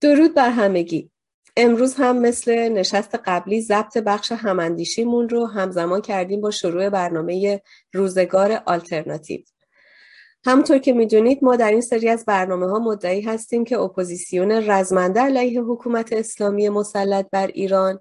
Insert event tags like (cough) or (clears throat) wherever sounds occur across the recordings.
درود بر همگی. امروز هم مثل نشست قبلی ضبط بخش هماندیشیمون رو همزمان کردیم با شروع برنامه روزگار آلترناتیو. همونطور که می‌دونید ما در این سری از برنامه ها مدعی هستیم که اپوزیسیون رزمنده علیه حکومت اسلامی مسلط بر ایران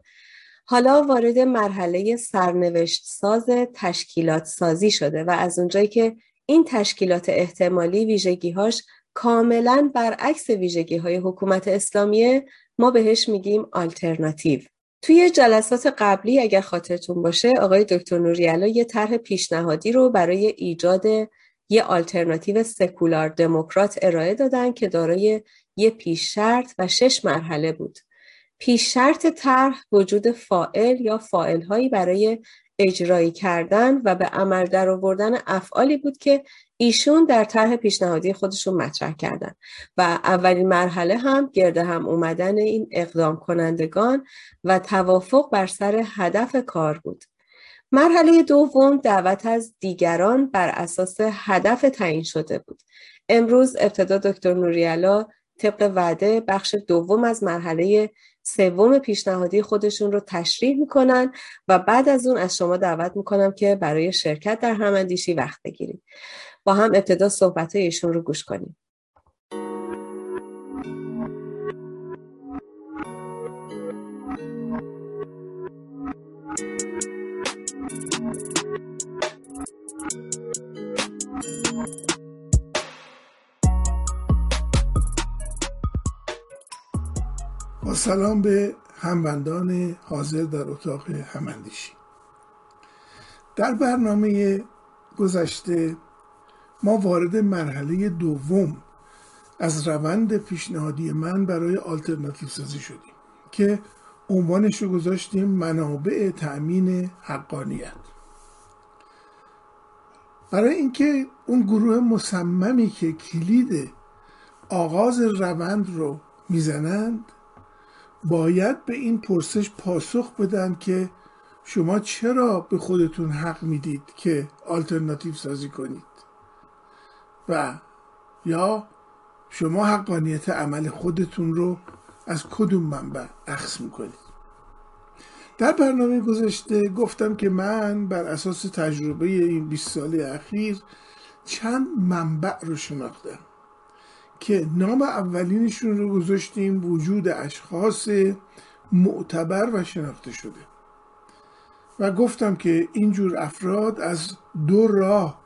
حالا وارد مرحله سرنوشت ساز تشکیلات سازی شده و از اونجایی که این تشکیلات احتمالی ویژگیهاش کاملا برعکس ویژگی های حکومت اسلامیه ما بهش میگیم آلترناتیو. توی جلسات قبلی اگر خاطرتون باشه آقای دکتر نوریالا یه طرح پیشنهادی رو برای ایجاد یه آلترناتیو سکولار دموکرات ارائه دادن که دارای یه پیش شرط و شش مرحله بود. پیش شرط طرح وجود فائل یا فائل هایی برای اجرایی کردن و به عمل در آوردن افعالی بود که ایشون در طرح پیشنهادی خودشون مطرح کردن. و اولین مرحله هم گرده هم اومدن این اقدام کنندگان و توافق بر سر هدف کار بود. مرحله دوم دعوت از دیگران بر اساس هدف تعیین شده بود. امروز ابتدا دکتر نوریالا طبق وعده بخش دوم از مرحله سوم پیشنهادی خودشون رو تشریح می‌کنن و بعد از اون از شما دعوت می‌کنم که برای شرکت در هماندیشی وقت بگیرید. با هم ابتدا صحبت ایشون رو گوش کنیم. با سلام به هموندان حاضر در اتاق هماندیشی. در برنامه گذشته ما وارد مرحله دوم از روند پیشنهادی من برای آلترناتیو سازی شدیم که عنوانش رو گذاشتیم منابع تأمین حقانیت. برای اینکه اون گروه مصممی که کلید آغاز روند رو می‌زنند باید به این پرسش پاسخ بدن که شما چرا به خودتون حق می‌دید که آلترناتیو سازی کنید و یا شما حقانیت عمل خودتون رو از کدوم منبع اخص می‌کنید؟ در برنامه گذشته گفتم که من بر اساس تجربه این 20 ساله اخیر چند منبع رو شناختم. که نام اولینشون رو گذاشتیم وجود اشخاص معتبر و شناخته شده. و گفتم که اینجور افراد از دو راه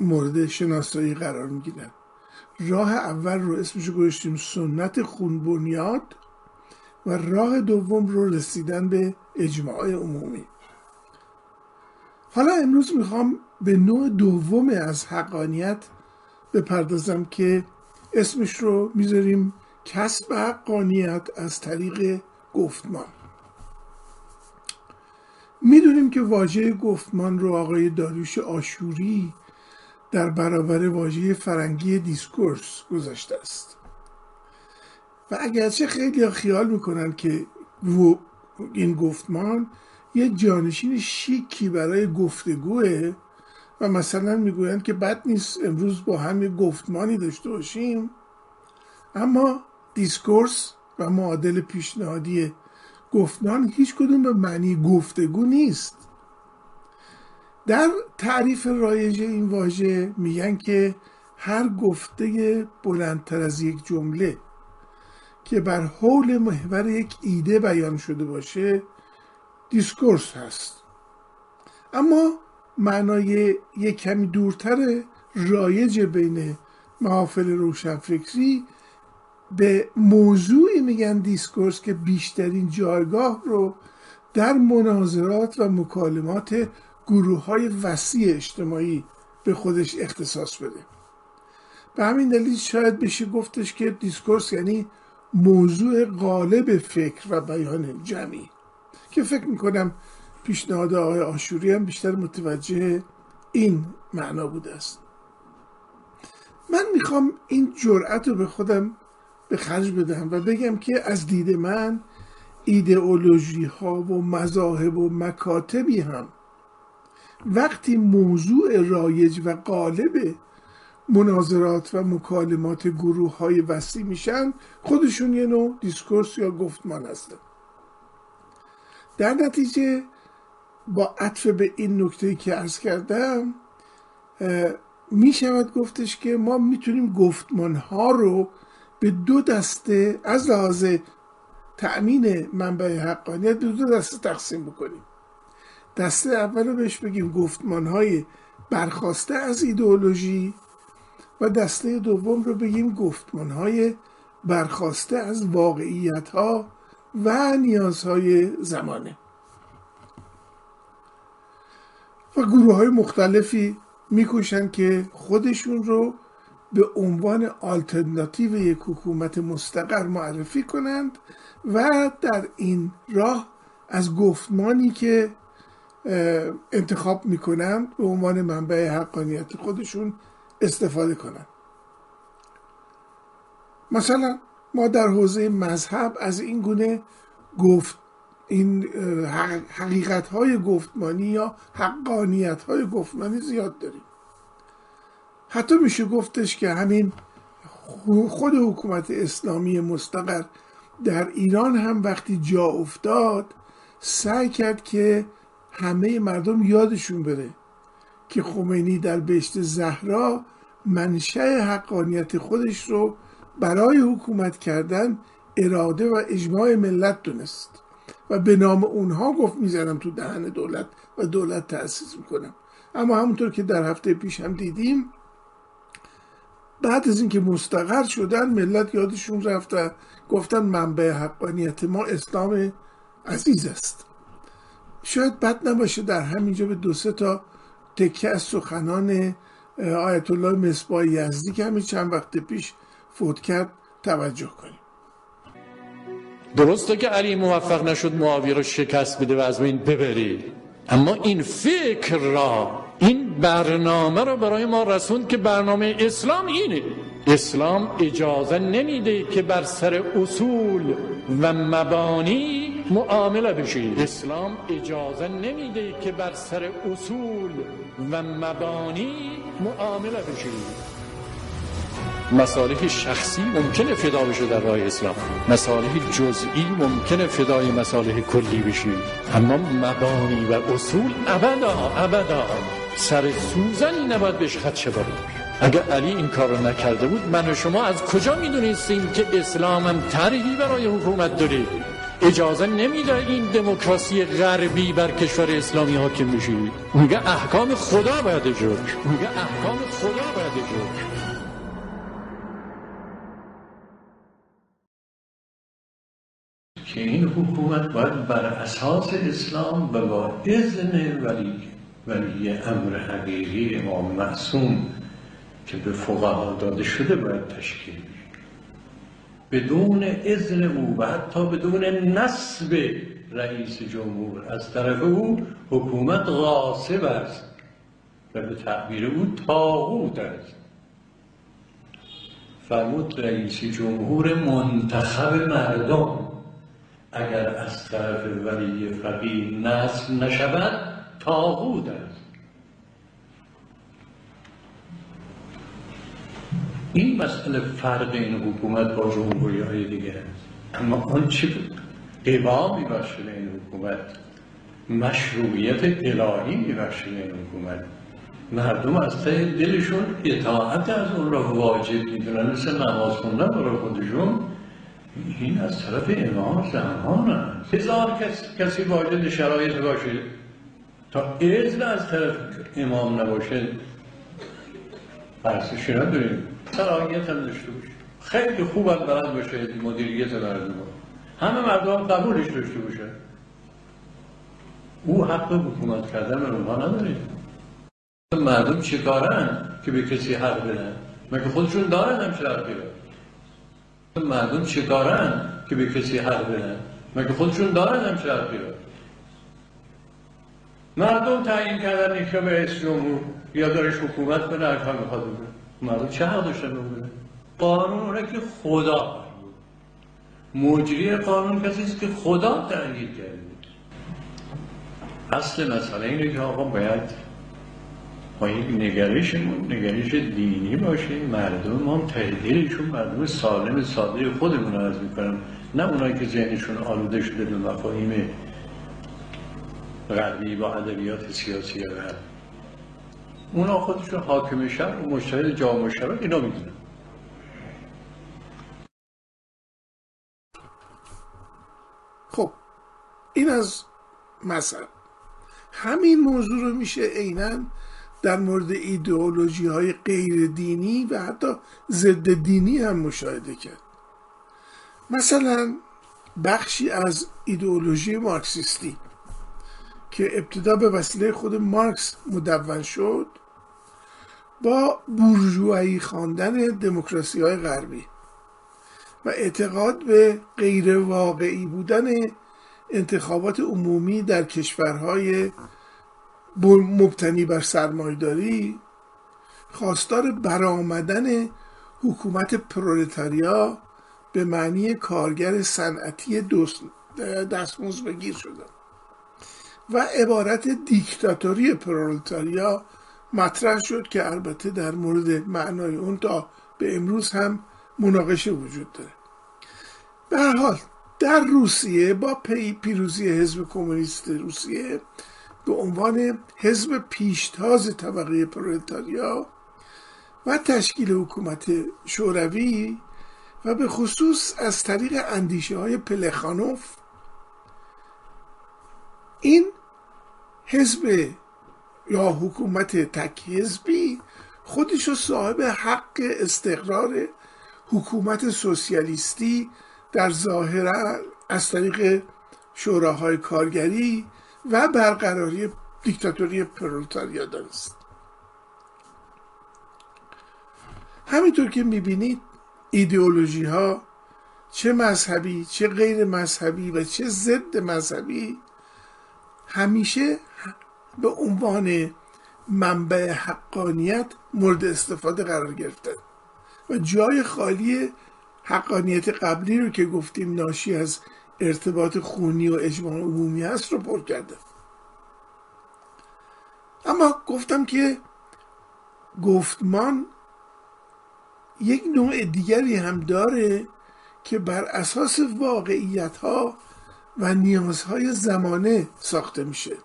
مورد شناسایی قرار می‌گیرن. راه اول رو اسمش گذاشتیم سنت خونبنیاد و راه دوم رو رسیدن به اجماع عمومی. حالا امروز می‌خوام به نوع دوم از حقانیت بپردازم که اسمش رو می‌ذاریم کسب حقانیت از طریق گفتمان. می‌دونیم که واژه گفتمان رو آقای داریوش آشوری در برابر واژه فرنگی دیسکورس گذاشته است. و اگرچه خیلی خیال می‌کنن که این گفتمان یه جانشین شیکی برای گفتگوه و مثلا می‌گویند که بد نیست امروز با هم یه گفتمانی داشته باشیم. اما discourse و معادل پیشنهادی گفتمان هیچ کدوم به معنی گفتگو نیست. در تعریف رایج این واژه میگن که هر گفته بلندتر از یک جمله که بر حول محور یک ایده بیان شده باشه discourse هست. اما معنای یک کمی دورتر رایج بین محافل روشنفکری به موضوعی میگن discourse که بیشترین جایگاه رو در مناظرات و مکالمات گروه های وسیع اجتماعی به خودش اختصاص بده. به همین دلیل شاید بشه گفتش که discourse یعنی موضوع غالب فکر و بیان جمعی. که فکر می‌کنم پیشنهاد آقای آشوری هم بیشتر متوجه این معنا بوده است. من می‌خوام این جرأت رو به خودم به خرج بدم و بگم که از دید من ایدئولوژی ها و مذاهب و مکاتبی هم وقتی موضوع رایج و غالب مناظرات و مکالمات گروه های وسیع میشن خودشون یه نوع دیسکورس یا گفتمان هستن. در نتیجه با عطف به این نکته که ارز کردم می شود گفتش که ما می‌تونیم گفتمان ها رو به دو دسته از لحاظ تأمین منبع حقانیت به دو دسته تقسیم بکنیم. دسته اول رو بهش بگیم گفتمان های برخواسته از ایدئولوژی و دسته دوم رو بگیم گفتمان های برخواسته از واقعیت ها و نیازهای زمانه. و گروه های مختلفی میکوشن که خودشون رو به عنوان آلترناتیو یک حکومت مستقر معرفی کنند و در این راه از گفتمانی که انتخاب می‌کنند به عنوان منبع حقانیت خودشون استفاده کنند. مثلا ما در حوزه مذهب از این گونه گفت این حقیقت های گفتمانی یا حقانیت های گفتمانی زیاد داریم. حتی میشه گفتش که همین خود حکومت اسلامی مستقر در ایران هم وقتی جا افتاد سعی کرد که همه مردم یادشون بره که خمینی در بهشت زهرا منشأ حقانیت خودش رو برای حکومت کردن اراده و اجماع ملت دونست. و به نام اونها گفت می‌زنم تو دهن دولت و دولت تأسیس می‌کنم. اما همونطور که در هفته پیش هم دیدیم بعد از اینکه مستقر شدن ملت یادشون رفت و گفتن منبع حقانیت ما اسلام عزیز است. شاید بد نباشه در همینجا به دو سه تا تکه از سخنان آیت الله مصباح یزدی که همین چند وقت پیش فوت کرد توجه کنیم. درسته که علی موفق نشد معاویه رو شکست بده و از بین ببری. اما این فکر را این برنامه رو برای ما رسوند که برنامه اسلام اینه. اسلام اجازه نمیده که بر سر اصول و مبانی معامله بشید اسلام اجازه نمیده که بر سر اصول و مبانی معامله بشید مصالح شخصی ممکنه فدا بشه در راه اسلام. مصالح جزئی ممکنه فدای مصالح کلی بشه. اما مبانی و اصول ابدا ابدا. سر سوزنی نباید بهش خدشه برید اگر علی این کار رو نکرده بود من و شما از کجا می‌دونستیم که اسلام هم طرحی برای حکومت داره؟ اجازه نمیده این دموکراسی غربی بر کشور اسلامی حاکم بشه. میگه احکام خدا باید اجرا میگه احکام خدا باید اجرا که این حکومت باید بر اساس اسلام و با اذن ولی ولی امر حقیقی امام معصوم که به فقها داده شده باید تشکیل بدون اذن او و حتی بدون نصب رئیس جمهور از طرف او حکومت غاصب است و به تعبیر او تاغوت است. فرمود رئیس جمهور منتخب مردم اگر از طرف ولی فقیه نصب نشود تاغوت است. این مسئله فرق این حکومت با جمهوری های دیگه است. اما آن بود؟ قوا به این حکومت؟ مشروعیت الهی میبخشه به این حکومت. مردم از ته دلشون اطاعت از اون را واجب می‌دونن. مثل نماز خوندن برای خودشون این از طرف امام زمان. هزار کس، کسی واجد شرایط باشه. تا اذن از طرف امام نباشه. بحثش نداریم صلاحیت هم داشته باشه. خیلی خوب هم بلد باشه. مدیریت مردم همه مردم قبولش داشته باشه. او حق حکومت کردن به اونها نداره. مردم چیکارن که به کسی حق بدن؟ مگه خودشون دارن هم حق بدن مردم چیکارن که به کسی حق بدن؟ مگه خودشون دارن هم حق بدن مردم تعیین کردن که به رئیس جمهور. یا دارش حکومت کنه هر کار بخواد مردم چه حق داشتن بکنه قانون که خدا مجری قانون کسی است که خدا تعیین کرده. اصل مسئله اینه که آقا باید با یک نگرشمون نگرش دینی باشه. مردم هم تهدیلشون مردم سالم ساده خودمون رو عرض می‌کنم. نه اونایی که ذهنشون آلوده شده به مفاهیم غربی با ادبیات سیاسی غرب. اونا خودشون حاکم شهر و مشتهد جامعه شهر اینا می‌دونن. خب این از مثلا. همین موضوع رو میشه عینا در مورد ایدئولوژی های غیر دینی و حتی ضد دینی هم مشاهده کرد. مثلا بخشی از ایدئولوژی مارکسیستی که ابتدا به وسیله خود مارکس مدون شد با بورژوایی خواندن دموکراسی های غربی و اعتقاد به غیر واقعی بودن انتخابات عمومی در کشورهای مبتنی بر سرمایداری خواستار برآمدن حکومت پرولتاریا به معنی کارگر صنعتی دستمزد بگیر شدن و عبارت دیکتاتوری پرولتاریا مطرح شد که البته در مورد معنای اون تا به امروز هم مناقشه وجود داره. به هر حال در روسیه با پیروزی حزب کمونیست روسیه به عنوان حزب پیشتاز طبقه پرولتاریا و تشکیل حکومت شوروی و به خصوص از طریق اندیشه های پلخانوف. این حزب یا حکومت تک حزبی خودش رو صاحب حق استقرار حکومت سوسیالیستی در ظاهر از طریق شوراهای کارگری و برقراری دیکتاتوری پرولتاریا دانست همینطور که می‌بینید ایدئولوژی ها چه مذهبی چه غیر مذهبی و چه ضد مذهبی همیشه به عنوان منبع حقانیت مورد استفاده قرار گرفتن و جای خالی حقانیت قبلی رو که گفتیم ناشی از ارتباط خونی و اجماع عمومی هست رو پر کرده اما گفتم که گفتمان یک نوع دیگری هم داره که بر اساس واقعیت ها و نیازهای زمانه ساخته میشه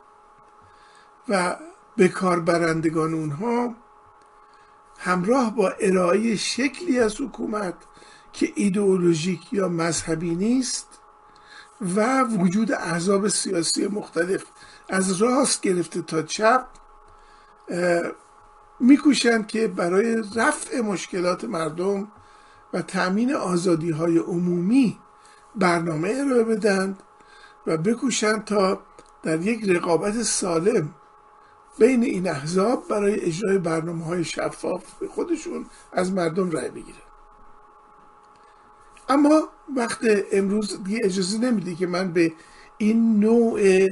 و به کار برندگان اونها همراه با ارائه شکلی از حکومت که ایدئولوژیک یا مذهبی نیست و وجود احزاب سیاسی مختلف از راست گرفته تا چپ میکوشند که برای رفع مشکلات مردم و تأمین آزادی های عمومی برنامه ارائه بدند و بکوشند تا در یک رقابت سالم بین این احزاب برای اجرای برنامه های شفاف خودشون از مردم رأی بگیرن اما وقت امروز دیگه اجازه نمیده که من به این نوع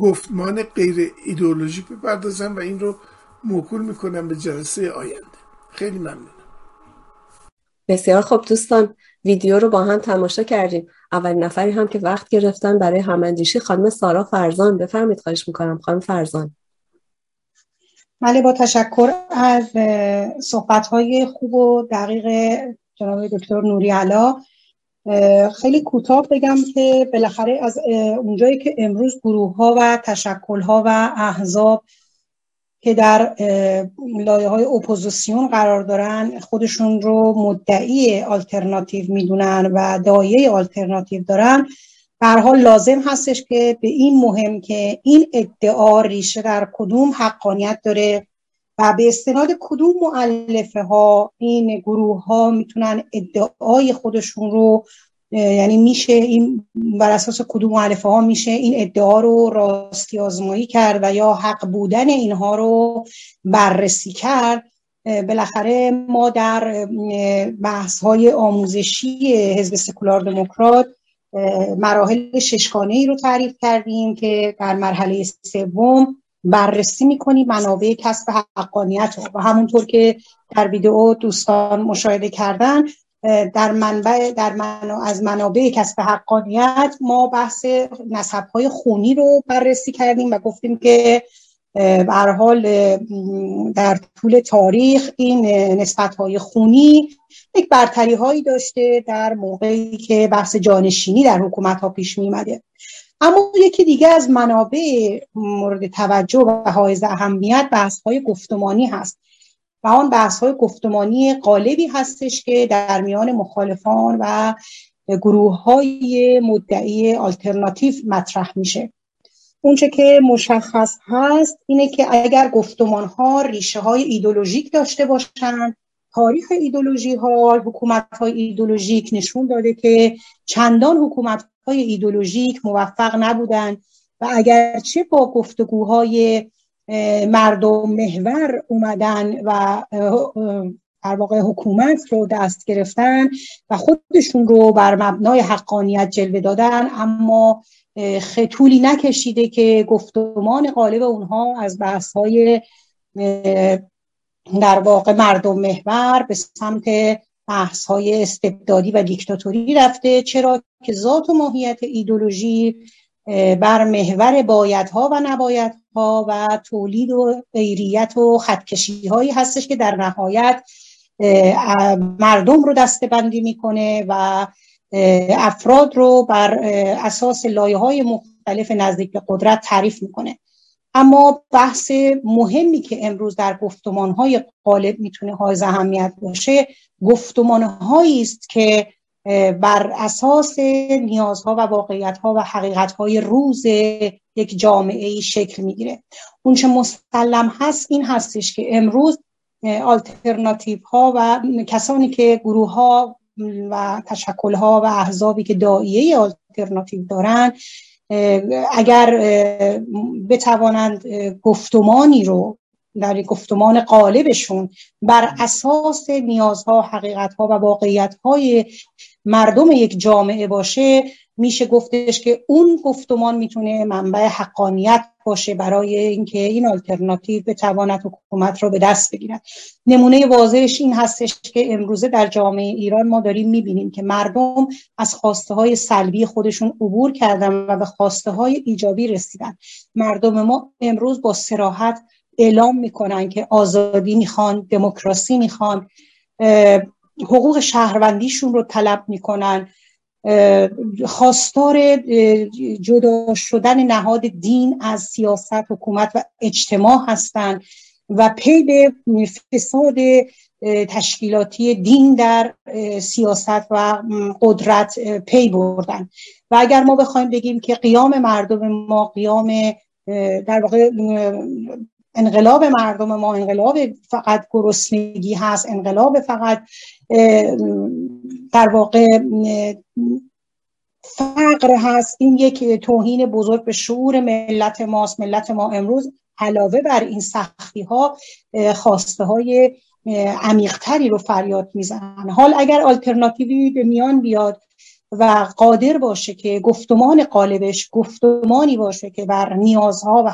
گفتمان غیر ایدئولوژیک بپردازم و این رو موکول می‌کنم به جلسه آینده. خیلی ممنونم. بسیار خوب دوستان ویدیو رو با هم تماشا کردیم. اولین نفری هم که وقت گرفتن برای هماندیشی خانم سارا فرزان. بفرمید خواهش می‌کنم خانم فرزان. بله با تشکر از صحبت های خوب و دقیق جناب دکتر نوری علا. خیلی کوتاه بگم که بالاخره از اونجایی که امروز گروه ها و تشکل ها و احزاب که در لایه های اپوزیسیون قرار دارن خودشون رو مدعی آلترناتیو می‌دونن و داعیه آلترناتیو دارن حال لازم هستش که به این مهم که این ادعا ریشه در کدوم حقانیت داره و به استناد کدوم مؤلفه ها این گروه ها می‌تونن ادعای خودشون رو یعنی میشه این بر اساس کدوم مؤلفه ها میشه این ادعا رو راستی آزمایی کرد و یا حق بودن اینها رو بررسی کرد. بالاخره ما در بحث های آموزشی حزب سکولار دموکرات مراحل ششگانه ای رو تعریف کردیم که در مرحله سوم بررسی می‌کنیم منابع کسب حقانیت رو. و همونطور که در ویدئو دوستان مشاهده کردن در منبع در منو از منابع کسب حقانیت ما بحث نسب های خونی رو بررسی کردیم و گفتیم که به حال در طول تاریخ این نسبت های خونی یک برتری هایی داشته در موقعی که بحث جانشینی در حکومت ها پیش می اما یکی دیگه از منابع مورد توجه و حائز اهمیت بحث های گفتمانی هست. و آن بحث های گفتمانی قالبی هستش که در میان مخالفان و گروه های مدعی آلترناتیو مطرح میشه. اونچه که مشخص هست اینه که اگر گفتمان ها ریشه های ایدولوژیک داشته باشند تاریخ ایدولوژی ها حکومت های ایدولوژیک نشون داده که چندان حکومت های ایدولوژیک موفق نبودن و اگرچه با گفتگوهای مردم محور اومدن و در واقع حکومت رو دست گرفتن و خودشون رو بر مبنای حقانیت جلوه دادن اما خطولی نکشیده که گفتمان غالب اونها از بحث های در واقع مردم محور به سمت بحث های استبدادی و دیکتاتوری رفته چرا که ذات و ماهیت ایدولوژی بر محور بایدها و نبایدها و تولید و غیریت و خطکشی هایی هستش که در نهایت مردم رو دستبندی می‌کنه و افراد رو بر اساس لایه های مختلف نزدیک به قدرت تعریف می‌کنه. اما بحث مهمی که امروز در گفتمان های غالب می‌تونه های اهمیت باشه گفتمان است که بر اساس نیازها و واقعیتها و حقیقتهای روز یک جامعه شکل می‌گیره. اون چه مسلم هست این هستش که امروز آلترناتیو ها و کسانی که گروه ها و تشکل ها و احزابی که دائیه آلترناتیو دارن اگر بتوانند گفتمانی رو در گفتمان قالبشون بر اساس نیازها، حقیقتها و واقعیتهای مردم یک جامعه باشه میشه گفتش که اون گفتمان می‌تونه منبع حقانیت باشه برای اینکه این آلترناتیو بتواند حکومت رو به دست بگیرد. نمونه واضحش این هستش که امروزه در جامعه ایران ما داریم می‌بینیم که مردم از خواسته های سلبی خودشون عبور کردن و به خواسته های ایجابی رسیدن. مردم ما امروز با سراحت اعلام می‌کنن که آزادی می‌خوان دموکراسی می‌خوان حقوق شهروندیشون رو طلب می‌کنن. خواستار جدا شدن نهاد دین از سیاست حکومت و اجتماع هستند و پی به فساد تشکیلاتی دین در سیاست و قدرت پی بردن. و اگر ما بخوایم بگیم که قیام مردم ما قیام در واقع انقلاب مردم ما انقلاب فقط گرسنگی هست انقلاب فقط در واقع فقر هست. این یک توهین بزرگ به شعور ملت ماست. ملت ما امروز علاوه بر این سختی ها خواسته های عمیقتری رو فریاد می‌زنن. حال اگر آلترناتیوی به میان بیاد و قادر باشه که گفتمان قالبش گفتمانی باشه که بر نیازها و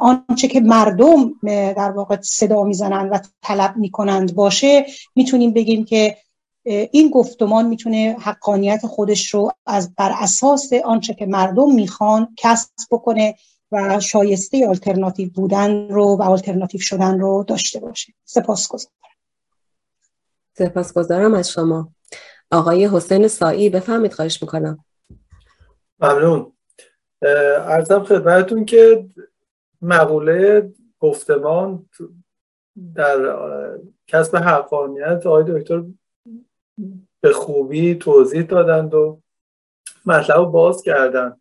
آنچه که مردم در واقع صدا می‌زنند و طلب می‌کنند باشه می‌تونیم بگیم که این گفتمان می‌تونه حقانیت خودش رو از بر اساس آنچه که مردم می‌خوان کسب بکنه و شایسته آلترناتیو بودن رو و آلترناتیو شدن رو داشته باشه. سپاس گذارم سپاس گذارم از شما. آقای حسین سایی بفهمید خواهش می‌کنم. ممنون. ارزم خدمتون که مقوله گفتمان در کسب حقانیت آقای دکتر به خوبی توضیح دادند و مطلب باز کردن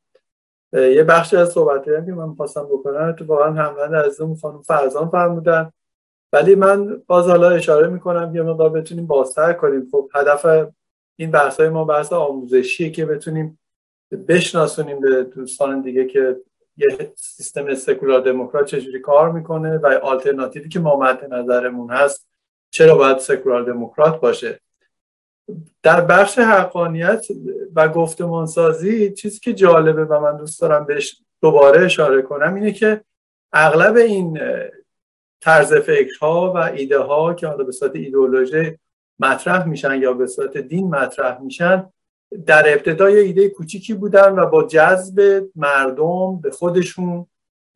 یه بخشی از صحبت که من خواستم بکنم اتفاقا هموند عزیزم خانم فرزان فرمودن. ولی من باز حالا اشاره می‌کنم یه مقدار بتونیم بازتر کنیم. خب هدف این بحث های ما بحث آموزشیه که بتونیم بشناسونیم به دوستان دیگه که یه سیستم سکولار دموکرات چجوری کار می‌کنه و آلترناتیوی که ما مد نظرمون هست چرا باید سکولار دموکرات باشه؟ در بخش حقانیت و گفتمان سازی چیزی که جالبه و من دوست دارم بهش دوباره اشاره کنم اینه که اغلب این طرز فکرها و ایده ها که حالا به صورت ایدئولوژی مطرح میشن یا به صورت دین مطرح میشن در ابتدای ایده کوچیکی بودن و با جذب مردم به خودشون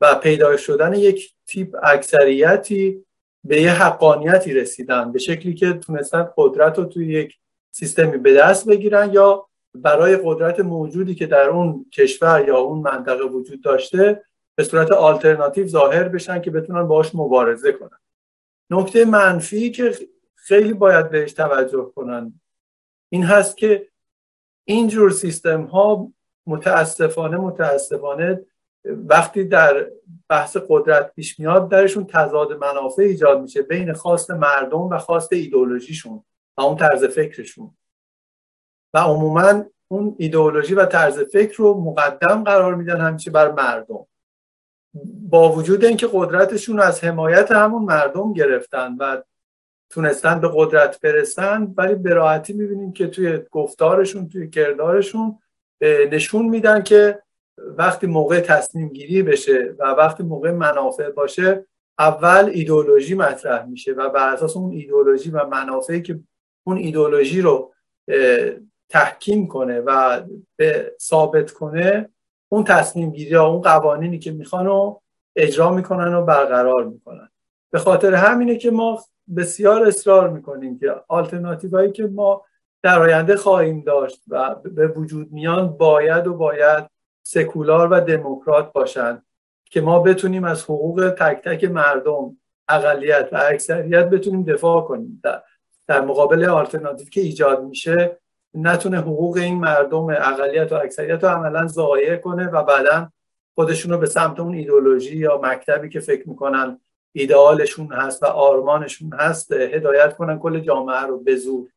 و پیدا شدن یک تیپ اکثریتی به یه حقانیتی رسیدن به شکلی که تونستن قدرت رو توی یک سیستمی به دست بگیرن یا برای قدرت موجودی که در اون کشور یا اون منطقه وجود داشته به صورت آلترناتیو ظاهر بشن که بتونن باش مبارزه کنن. نکته منفی که خیلی باید بهش توجه کنن این هست که اینجور سیستم ها متاسفانه متاسفانه وقتی در بحث قدرت پیش میاد درشون تضاد منافع ایجاد میشه بین خواست مردم و خواست ایدولوژیشون و اون طرز فکرشون. و عموما اون ایدئولوژی و طرز فکر رو مقدم قرار میدن همیشه بر مردم. با وجود اینکه قدرتشون از حمایت همون مردم گرفتن و تونستن به قدرت برسن ولی به راحتی می‌بینیم که توی گفتارشون توی کردارشون نشون میدن که وقتی موقع تصمیم گیری بشه و وقتی موقع منافع باشه اول ایدئولوژی مطرح میشه و بر اساس اون ایدئولوژی و منافعی که اون ایدئولوژی رو تحکیم کنه و به ثابت کنه اون تصمیم گیری ها اون قوانینی که می‌خوان رو اجرا می‌کنن و برقرار می‌کنن. به خاطر همینه که ما بسیار اصرار می‌کنیم که آلترناتیوهایی که ما در آینده خواهیم داشت و به وجود میان باید و باید سکولار و دموکرات باشند که ما بتونیم از حقوق تک تک مردم اقلیت و اکثریت بتونیم دفاع کنیم. در, در مقابل آلترناتیو که ایجاد میشه نتونه حقوق این مردم اقلیت و اکثریت رو عملا ضایع کنه و بعدا خودشون رو به سمت اون ایدولوژی یا مکتبی که فکر می‌کنن ایدئالشون هست و آرمانشون هست هدایت کنن کل جامعه رو به زور.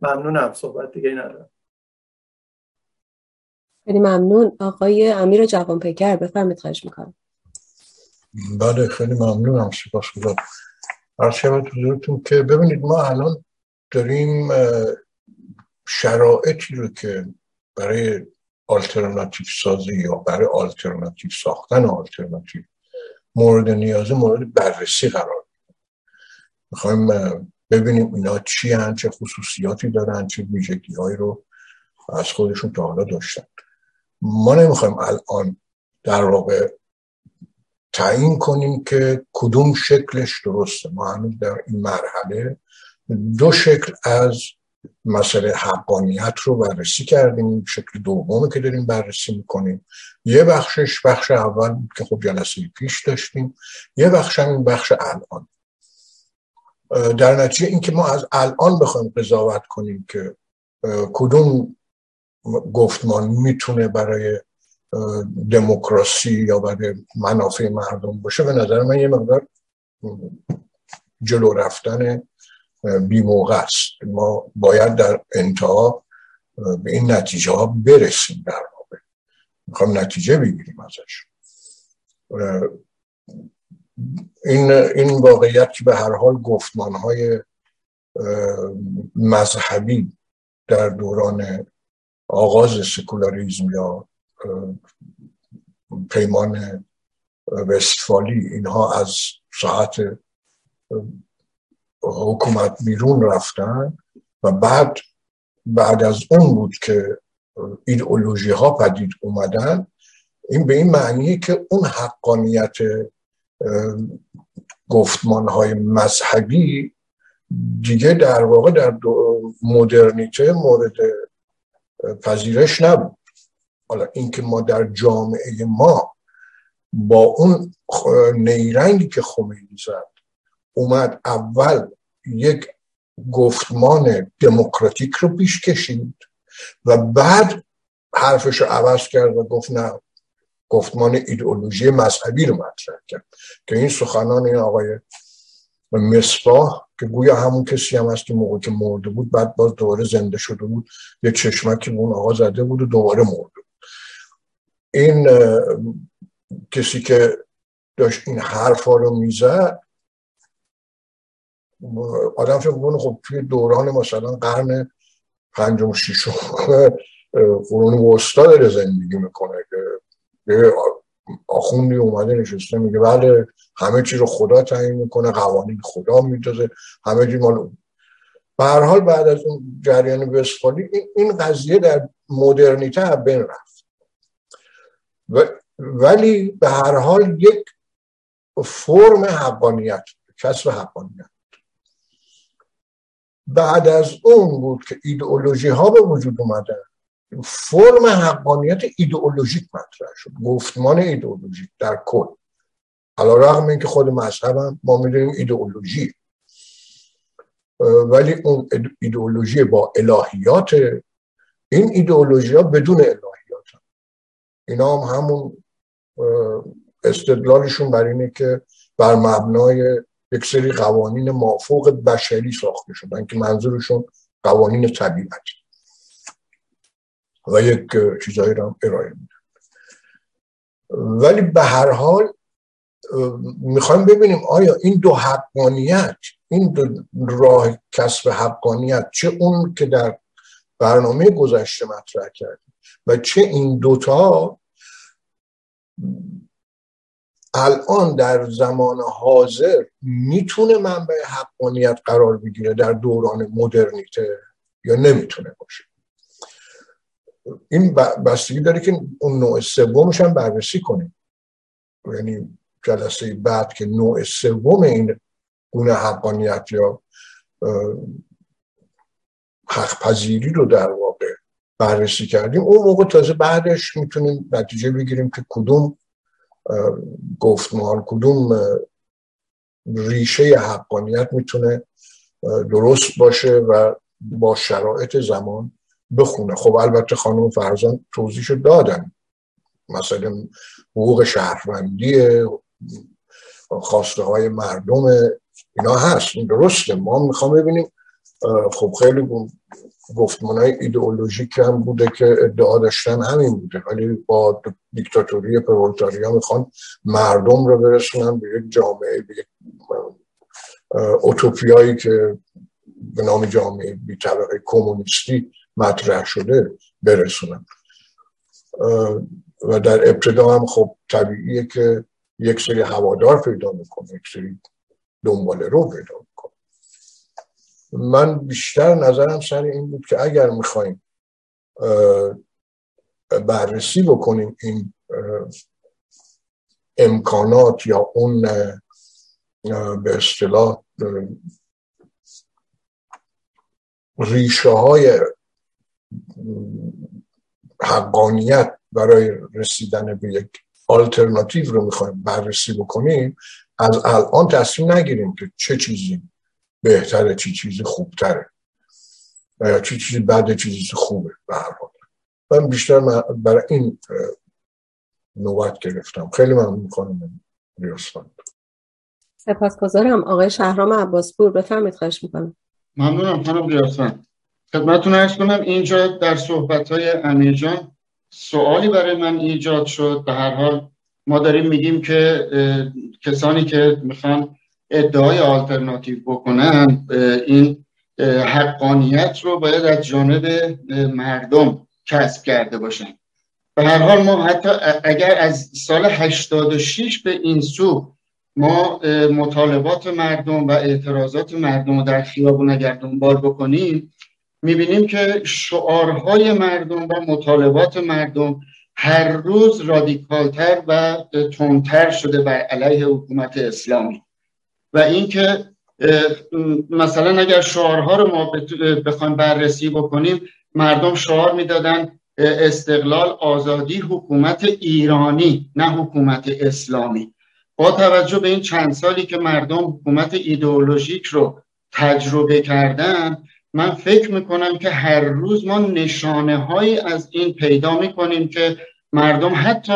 ممنونم صحبت دیگه ندارم. خیلی ممنون. آقای امیر جوان پیکر بفرمید خواهش می‌کنم. بله خیلی ممنونم سپاس خدا عرض که ببینید ما الان داریم شرایطی رو که برای آلترناتیو سازی یا برای آلترناتیو ساختن آلترناتیو مورد نیاز مورد بررسی قرار می‌خوایم ببینیم اینا چی هن چه خصوصیاتی دارن چه ویژگی هایی رو از خودشون تا حالا داشتن. ما نمی‌خوایم الان در واقع تعیین کنیم که کدوم شکلش درسته. ما هنوز در این مرحله دو شکل از مسئله حقانیت رو بررسی کردیم شکل دومی که داریم بررسی می‌کنیم. یه بخشش بخش اول که خب جلسه پیش داشتیم یه بخش هم این بخش الان. در نتیجه اینکه ما از الان بخوایم قضاوت کنیم که کدوم گفتمان می‌تونه برای دموکراسی یا برای منافع مردم باشه به نظر من یه مقدار جلو رفتن بی موقع است ما باید در انتها به این نتیجه ها برسیم در واقع. می‌خوام نتیجه بگیریم ازش این, این واقعیت که به هر حال گفتمان های مذهبی در دوران آغاز سکولاریزم یا پیمان وستفالی اینها از ساعت حکومت بیرون رفتن و بعد بعد از اون بود که ایدئولوژی ها پدید اومدن این به این معنیه که اون حقانیت گفتمان های مذهبی دیگه در واقع در مدرنیته مورد پذیرش نبود. حالا اینکه ما در جامعه ما با اون نیرنگی که خمینی زد اومد اول یک گفتمان دموکراتیک رو پیش کشید و بعد حرفش رو عوض کرد و گفت نه گفتمان ایدئولوژی مذهبی رو مطرح کرد که این سخنان این آقای مصباح که گویا همون کسی هم هست که موقع که مرده بود بعد باز دوباره زنده شده بود یه چشمکی اون آقا زده بود و دوباره مرده بود. این کسی که داشت این حرفا رو می‌زد آدم فکر کنه خب توی دوران مثلا قرن پنجم ششم قرون وسطا داره زندگی می‌کنه که آخوندی اومده نشسته میگه بله همه چی رو خدا تعیین می‌کنه قوانین خدا میدازه همه چی مال به حال بعد از اون جریان وستفالی این قضیه در مدرنیته بین رفت. ولی به هر حال یک فرم حقانیت کسب حقانیت. بعد از اون بود که ایدئولوژی ها به وجود اومدن. فرم حقانیت ایدئولوژیک مطرح شد. گفتمان ایدئولوژیک در کل. علا رقم این که خود مذهبم ما می‌دونیم ایدئولوژی. ولی اون ایدئولوژی با الهیات این ایدئولوژی ها بدون الهیات. هم. اینا هم همون استدلالشون بر اینه که بر مبنای یک سری قوانین مافوق بشری ساخته شدن که منظورشون قوانین طبیعتی و یک چیزایی رو ارائه میدن ولی به هر حال می‌خوایم ببینیم آیا این دو حقانیت این دو راه کسب حقانیت چه اون که در برنامه گذشته مطرح کردیم و چه این دوتا الان در زمان حاضر می‌تونه منبع حقانیت قرار بگیره در دوران مدرنیته یا نمی‌تونه باشه؟ این بستگی داره که اون نوع سومش هم بررسی کنیم. یعنی جلسه بعد که نوع سوم این گونه حقانیت یا حق پذیری رو در واقع بررسی کردیم اون موقع تازه بعدش می‌تونیم نتیجه بگیریم که کدوم گفتمان کدوم ریشه حقانیت می‌تونه درست باشه و با شرایط زمان بخونه. خب البته خانم فرزان توضیحش دادن. مثلا حقوق شهروندی خواسته های مردم اینا هست. این درسته. ما می‌خوام ببینیم خب خیلی گفتمان های ایدئولوژیک هم بوده که ادعا داشتن همین بوده. ولی با دیکتاتوری پرولتاریا می‌خوان مردم رو برسونن به یک جامعه به یک اوتوپیایی که به نام جامعه بی طبقه کمونیستی مطرح شده برسونن. و در ابتدا هم خب طبیعیه که یک سری هوادار پیدا می‌کنه یک سری دنبال رو پیدا من بیشتر نظرم سر این بود که اگر می‌خوایم بررسی بکنیم این امکانات یا اون به اصطلاح ریشه های حقانیت برای رسیدن به یک آلترناتیو رو می‌خوایم بررسی بکنیم از الان تصمیم نگیریم که چه چیزی بهتره چه چیزی خوبتره یا چه چیزی بعد چیزی خوبه به هر حال. من بیشتر برای این نوبت گرفتم. خیلی ممنون می‌کنم ریاسفند سپاسگزارم. آقای شهرام عباسپور بفرمایید خواهش می‌کنم. ممنونم خانم ریاسفند خدمتتون ارز کنم اینجا در صحبت های امیرجان سوالی برای من ایجاد شد. به هر حال ما داریم میگیم که کسانی که می‌خوان ادعای آلترناتیو بکنن این حقانیت رو باید از جانب مردم کسب کرده باشن. به هر حال ما حتی اگر از سال 86 به این سو ما مطالبات مردم و اعتراضات مردم رو در خیابون اگر دنبال بکنیم می‌بینیم که شعارهای مردم و مطالبات مردم هر روز رادیکالتر و تندتر شده بر علیه حکومت اسلامی. و اینکه مثلا اگر شعارها رو ما بخوایم بررسی بکنیم مردم شعار می‌دادن استقلال آزادی حکومت ایرانی نه حکومت اسلامی. با توجه به این چند سالی که مردم حکومت ایدئولوژیک رو تجربه کردن من فکر می‌کنم که هر روز ما نشانه هایی از این پیدا می‌کنیم که مردم حتی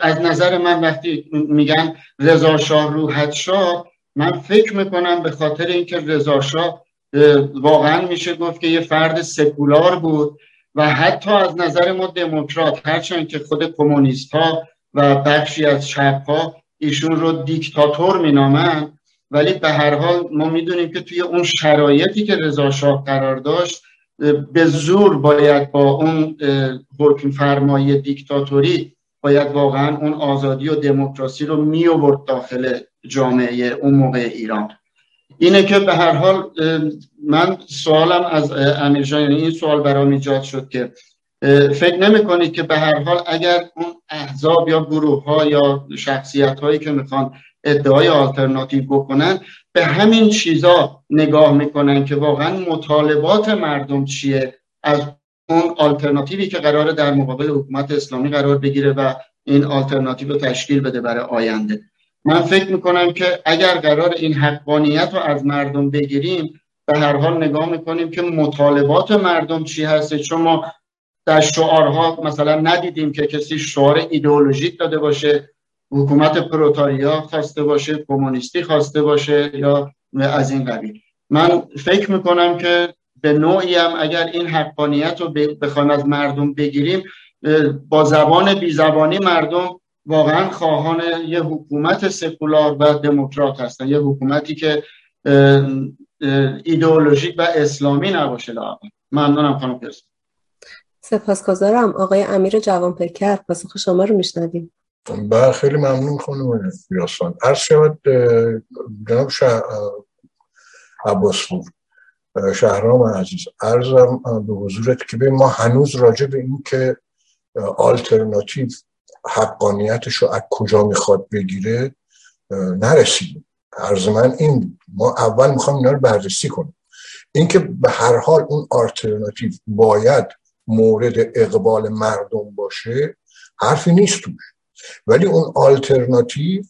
از نظر من وقتی میگن رضا شاه روحت شاه من فکر می‌کنم به خاطر اینکه رضا شاه واقعا میشه گفت که یه فرد سکولار بود و حتی از نظر ما دموکرات هرچند که خود کمونیست ها و بخشی از چپ ها ایشون رو دیکتاتور مینامن ولی به هر حال ما می‌دونیم که توی اون شرایطی که رضا شاه قرار داشت به زور باید با اون حکم فرمایی دیکتاتوری باید واقعا اون آزادی و دموکراسی رو می داخل جامعه اون موقع ایران. اینه که به هر حال من سوالم از امیر یعنی این سوال برام ایجاد شد که فکر نمی کنید که به هر حال اگر اون احزاب یا گروه ها یا شخصیت هایی که می‌خوان ادعای آلترناتیو بکنن به همین چیزا نگاه می‌کنن که واقعا مطالبات مردم چیه از اون آلترناتیوی که قراره در مقابل حکومت اسلامی قرار بگیره و این آلترناتیو رو تشکیل بده برای آینده. من فکر می‌کنم که اگر قرار این حقانیت رو از مردم بگیریم به هر حال نگاه می‌کنیم که مطالبات مردم چی هسته چون ما در شعارها مثلا ندیدیم که کسی شعار ایدئولوژیک داده باشه حکومت پروتاریا خواسته باشه کمونیستی خواسته باشه یا از این قبیل. من فکر می‌کنم که به نوعی هم اگر این حقانیت رو بخوایم از مردم بگیریم با زبان بی زبانی مردم واقعا خواهان یه حکومت سکولار و دموکرات هستن. یه حکومتی که ایدئولوژیک و اسلامی نباشه لاغر ممنونم خانم پرس. سپاسگزارم. آقای امیر جوان پکر پاسخ شما رو میشنویم. بله خیلی ممنون خانم یاسان. عرض شود جناب شه... عباس شهرام عزیز عرضم به حضورت که به ما هنوز راجع به این که آلترناتیو حقانیتش رو از کجا می‌خواد بگیره نرسیدیم. عرض من این ما اول می‌خوام اینا رو بررسی کنیم. اینکه به هر حال اون آلترناتیو باید مورد اقبال مردم باشه حرفی نیست توش. ولی اون آلترناتیو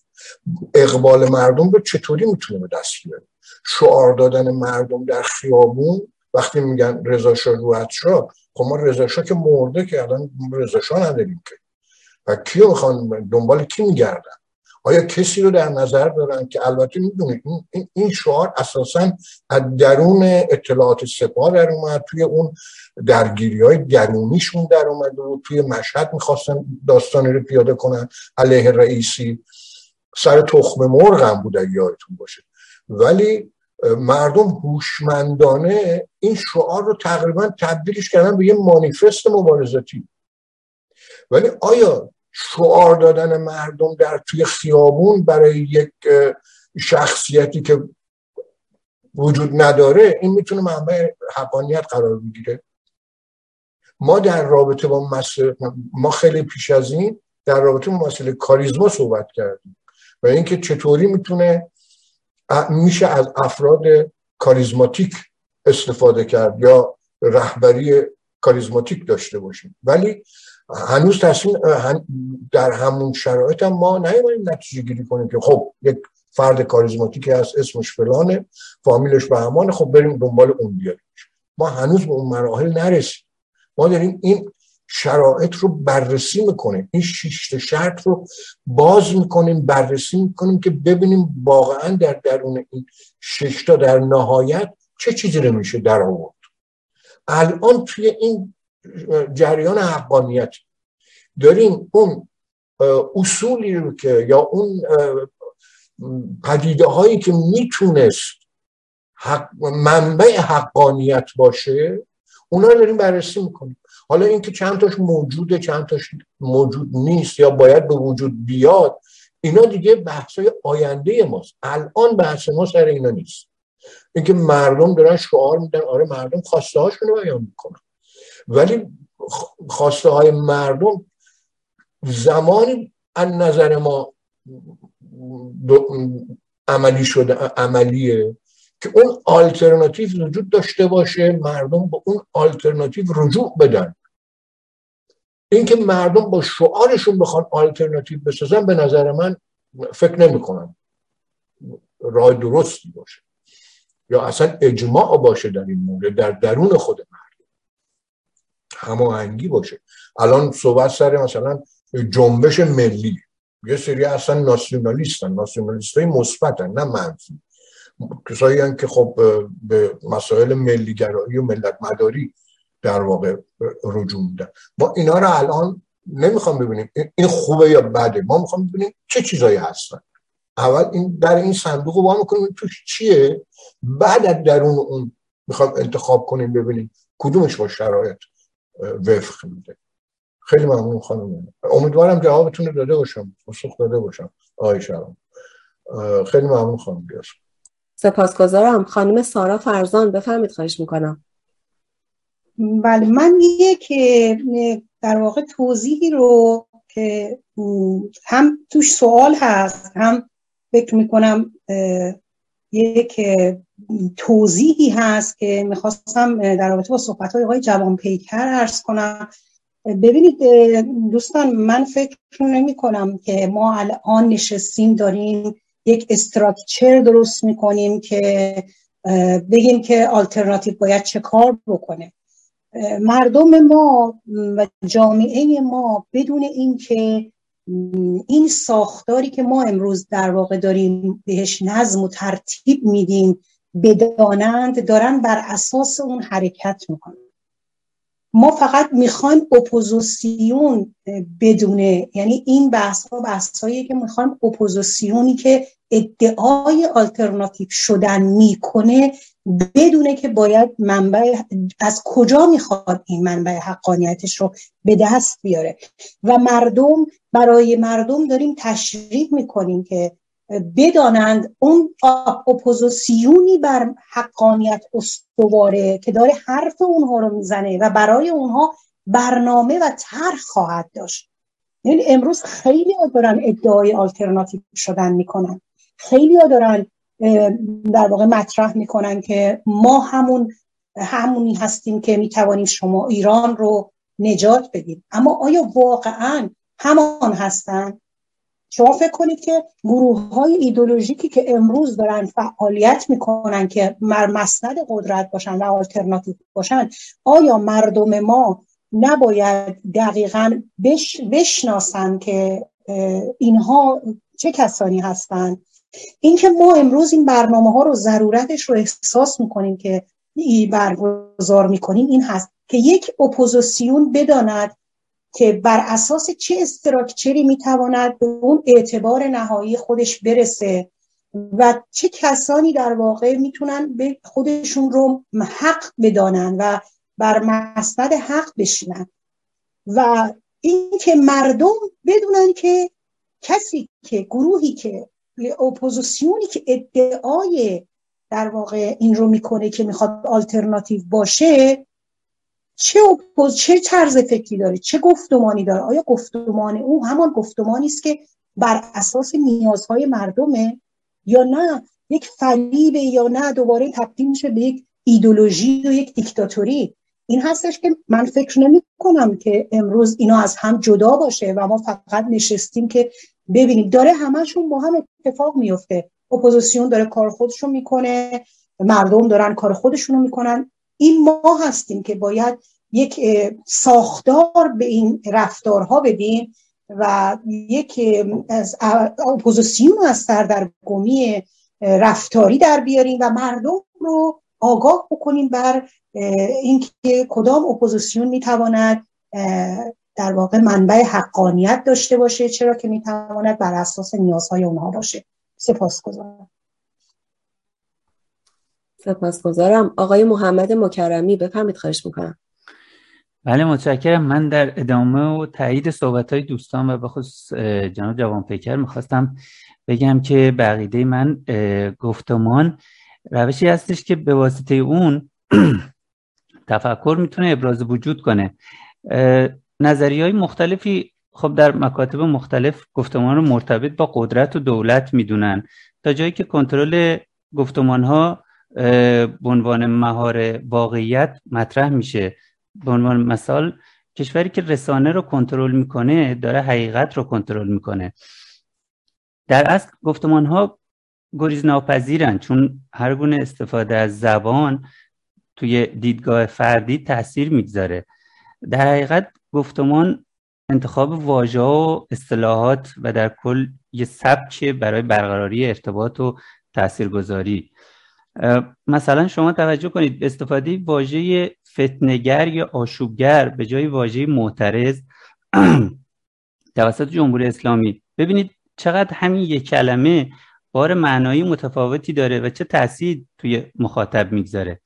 اقبال مردم رو چطوری می‌تونه به دست بیاره؟ شعار دادن مردم در خیابون وقتی میگن رضا شاه رو خب ما رضا که مرده که الان رضا شاه نداریم که. و کیو می‌خوان دنبال کی میگردن؟ آیا کسی رو در نظر دارن که البته می‌دونید این, این شعار اساسا از درون اطلاعات سپاه در اومد توی اون درگیری های درونیشون در اومد و توی مشهد می‌خواستن داستانی رو پیاده کنن. علیه رئیسی سر تخم مرغ هم بود اگه یادتون باشه. ولی مردم هوشمندانه این شعار رو تقریبا تبدیلش کردن به یه مانیفست مبارزاتی. ولی آیا شعار دادن مردم در توی خیابون برای یک شخصیتی که وجود نداره این می‌تونه منبع حقانیت قرار بگیره. ما در رابطه با مسئله ما خیلی پیش از این در رابطه با مسئله کاریزما صحبت کردیم و اینکه چطوری می‌تونه میشه از افراد کاریزماتیک استفاده کرد یا رهبری کاریزماتیک داشته باشیم. ولی هنوز تصمیم در همون شرایط هم ما نیومدیم نتیجه گیری کنیم که خب یک فرد کاریزماتیکی هست اسمش فلانه فامیلش به همانه خب بریم دنبال اون بیاریم. ما هنوز به اون مراحل نرسیم. ما داریم این شرایط رو بررسی می‌کنیم. این شیشت شرط رو باز می‌کنیم بررسی می‌کنیم که ببینیم واقعا در درون این ششتا در نهایت چه چیزی رو میشه در آورد الان توی این جریان حقانیت. داریم اون اصولی رو که یا اون پدیده هایی که می‌تونست حق منبع حقانیت باشه اونا رو داریم بررسی می‌کنیم. حالا اینکه چند تاش موجوده چند تاش موجود نیست یا باید به وجود بیاد اینا دیگه بحثای آینده ماست. الان بحث ما سر اینا نیست. اینکه مردم دارن شعار میدن آره مردم خواسته هاشونو بیان می‌کنن. ولی خواسته های مردم زمانی از نظر ما عملی شده عملیه که اون آلترناتیو وجود داشته باشه مردم به اون آلترناتیو رجوع بدن. اینکه مردم با شعارشون بخوان آلترناتیو بسازن به نظر من فکر نمی‌کنم. راه درستی باشه. یا اصلا اجماع باشه در این مورد در درون خود مردم. هماهنگی باشه. الان صحبت سر مثلا جنبش ملی. یه سری اصلا ناسیونالیستن. ناسیونالیست های مثبتن نه منفی. کسایی که خب به مسائل ملیگرایی و ملت مداری در واقع رجوع میدن ما اینا رو الان نمی‌خوام ببینیم. این خوبه یا بده؟ ما می‌خوام ببینیم چه چیزایی هستن. اول این در این صندوق رو با می‌کنیم. توش چیه؟ بعد از درون اون می‌خوام انتخاب کنیم ببینیم کدومش با شرایط. وفق میده. خیلی ممنون خانم امیدوارم جوابتون رو داده باشم پاسخ داده باشم. آقای شرام خیلی ممنون خانم بیاس سپاسگزارم. خانم سارا فرزان بفرمید خواهش می‌کنم. بله من یک در واقع توضیحی رو که هم توش سوال هست هم فکر می‌کنم یک توضیحی هست که می‌خواستم در رابطه با صحبت های آقای جوان پیکر ارز کنم. ببینید دوستان من فکر نمی کنم که ما الان نشستیم داریم یک structure درست می‌کنیم که بگیم که آلترناتیو باید چه کار بکنه. مردم ما و جامعه ما بدون اینکه این ساختاری که ما امروز در واقع داریم بهش نظم و ترتیب میدیم بدانند دارن بر اساس اون حرکت می‌کنن. ما فقط می‌خوایم اپوزیسیون بدونه یعنی این بحث ها بحث که می‌خوایم اپوزیسیونی که ادعای آلترناتیو شدن می‌کنه بدونه که باید منبع از کجا می‌خواد این منبع حقانیتش رو به دست بیاره. و مردم برای مردم داریم تشریح می‌کنیم که بدانند اون اپوزیسیونی بر حقانیت استواره که داره حرف اونها رو می‌زنه و برای اونها برنامه و طرح خواهد داشت. یعنی امروز خیلی دارن ادعای آلترناتیو شدن می‌کنن. خیلی دارن در واقع مطرح می‌کنن که ما همون همونی هستیم که می‌توانیم شما ایران رو نجات بدیم. اما آیا واقعا همان هستن؟ شما فکر کنید که گروه های ایدولوژیکی که امروز دارن فعالیت می‌کنن که مر مسند قدرت باشن و آلترناتیو باشن آیا مردم ما نباید دقیقا بش بشناسن که اینها چه کسانی هستند اینکه ما امروز این برنامه ها رو ضرورتش رو احساس می‌کنیم که برگزار می‌کنیم این هست که یک اپوزیسیون بداند که بر اساس چه استراکچری می‌تواند به اون اعتبار نهایی خودش برسه و چه کسانی در واقع می‌تونن به خودشون رو حق بدانن و بر مسند حق بشینن. و اینکه مردم بدونن که کسی که گروهی که اپوزیسیونی که ادعای در واقع این رو می‌کنه که می‌خواد آلترناتیو باشه چه اپوز چه طرز فکری داره چه گفتمانی داره؟ آیا گفتمان او همان گفتمانی است که بر اساس نیازهای مردمه یا نه؟ یک فریبه یا نه دوباره تبدیل میشه به یک ایدولوژی و یک دیکتاتوری؟ این هستش که من فکر نمی کنم که امروز اینا از هم جدا باشه و ما فقط نشستیم که ببینیم داره همشون با هم اتفاق میفته اپوزیسیون داره کار خودشون می‌کنه مردم دارن کار خودشونو می‌کنن. این ما هستیم که باید یک ساختار به این رفتارها بدیم و یک از اپوزیسیون از سردرگمی رفتاری در بیاریم و مردم رو آگاه بکنیم بر اینکه کدام اپوزیسیون می‌تواند در واقع منبع حقانیت داشته باشه چرا که می‌تواند بر اساس نیازهای اونها باشه. سپاسگزارم. سپاسگزارم. آقای محمد مکرمی بفرمید خواهش می‌کنم. بله متشکرم. من در ادامه و تایید صحبت های دوستان و به خصوص جناب جوان پیکر می‌خواستم بگم که بقیده من گفتمان روشی هستش که به واسطه اون (clears throat) تفکر می‌تونه ابراز وجود کنه. نظری های مختلفی خب در مکاتب مختلف گفتمان رو مرتبط با قدرت و دولت می‌دونن. تا جایی که کنترل گفتمان ها به عنوان مهار واقعیت مطرح میشه. به عنوان مثال کشوری که رسانه رو کنترل می‌کنه داره حقیقت رو کنترل می‌کنه. در اصل گفتمان ها گریز ناپذیرن چون هر گونه استفاده از زبان توی دیدگاه فردی تاثیر می‌گذاره. در حقیقت گفتمان انتخاب واژه و اصطلاحات و در کل یه سبک برای برقراری ارتباط و تاثیرگذاری. مثلا شما توجه کنید استفاده واژه فتنگر یا آشوبگر به جای واژه معترض (clears throat) توسط جمهوری اسلامی. ببینید چقدر همین یک کلمه بار معنایی متفاوتی داره و چه تاثیر توی مخاطب می‌گذاره.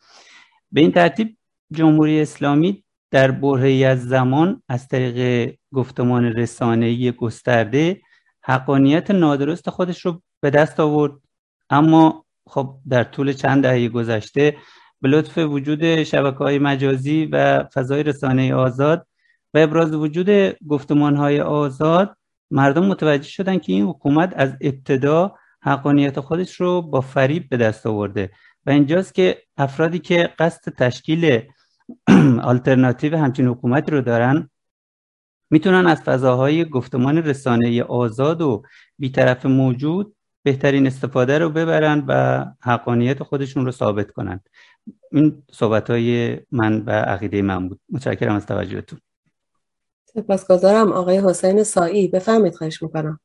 به این ترتیب جمهوری اسلامی در برهی از زمان از طریق گفتمان رسانه‌ای گسترده حقانیت نادرست خودش رو به دست آورد. اما خب در طول چند دهه گذشته به لطف وجود شبکه های مجازی و فضای رسانه آزاد و ابراز وجود گفتمان های آزاد مردم متوجه شدن که این حکومت از ابتدا حقانیت خودش رو با فریب به دست آورده. و اینجاست که افرادی که قصد تشکیل (clears throat) آلترناتیو همچین حکومتی رو دارن. می‌تونن از فضاهای گفتمان رسانه آزاد و بیطرف موجود بهترین استفاده رو ببرن و حقانیت خودشون رو ثابت کنن. این صحبت های من و عقیده من بود. متشکرم از توجهتون. سپاسگزارم آقای حسین سایی بفهمید خواهش می‌کنم.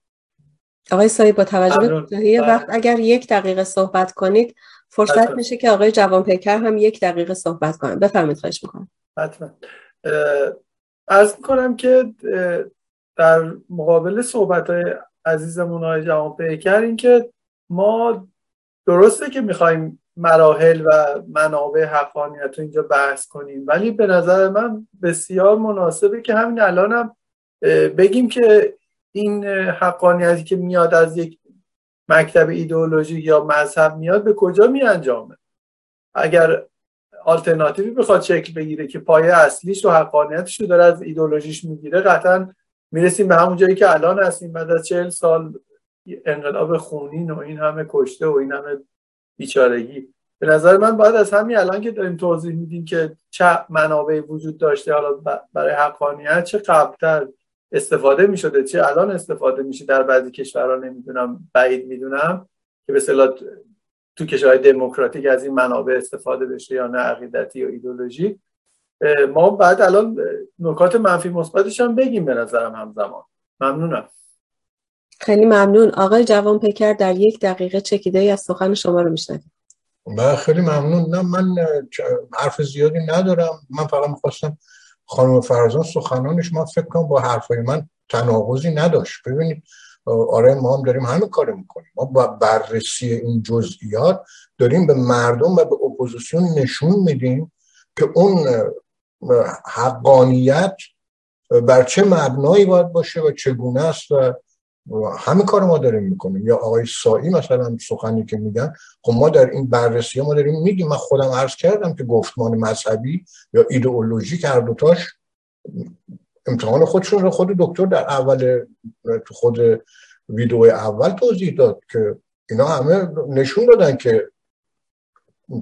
آقای سایی با توجه به بله. وقت اگر یک دقیقه صحبت کنید فرصت میشه که آقای جوان پیکر هم یک دقیقه صحبت کنن بفرمید خواهش می‌کنم. حتما. ارز می‌کنم که در مقابل صحبت های عزیزمون های جوان پیکر این که ما درسته که می‌خوایم مراحل و منابع حقانیت رو اینجا بحث کنیم ولی به نظر من بسیار مناسبه که همین الانم هم بگیم که این حقانیتی که میاد از یک مکتب ایدئولوژی یا مذهب میاد به کجا می انجامه؟ اگر آلترناتیوی بخواد شکل بگیره که پایه اصلیش و حقانیتش رو داره از ایدئولوژیش می‌گیره قطعا می‌رسیم به همون جایی که الان هستیم. بعد از چهل سال انقلاب خونین و این همه کشته و این همه بیچارگی. به نظر من باید از همین الان که داریم توضیح میدیم که چه منابعی وجود داشته حالا برای حقانیت چه قبلتر. استفاده می‌شده چه الان استفاده میشه در بعضی کشورها نمی‌دونم بعید می‌دونم که به صلاح تو کشورهای دموکراتیک از این منابع استفاده بشه یا نه عقیدتی یا ایدولوژی ما بعد الان نکات منفی مثبتش هم بگیم به نظرم همزمان. ممنونم. خیلی ممنون. آقای جوان پیکر در یک دقیقه چکیده ای از سخن شما رو میشنویم. من خیلی ممنون. نه من حرف زیادی ندارم. من فقط می‌خواستم خانم فرزان سخنانش من فکر کنم با حرفای من تناقضی نداشت. ببینید آره ما هم داریم همین کار می‌کنیم. ما با بررسی این جزئیات داریم به مردم و به اپوزیسیون نشون میدیم که اون حقانیت بر چه مبنایی باید باشه و چگونه است و همین کار ما داریم می‌کنیم. یا آقای سایی مثلا سخنی که میگن خب ما در این بررسی ما داریم میگیم. من خودم عرض کردم که گفتمان مذهبی یا ایدئولوژیک هر دوتاش امتحان خودشون رو خود دکتر در اول تو خود ویدیو اول توضیح داد که اینا همه نشون دادن که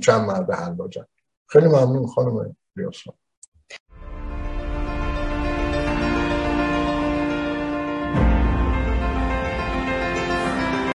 چند مرد حل خیلی ممنون خانم ریاسان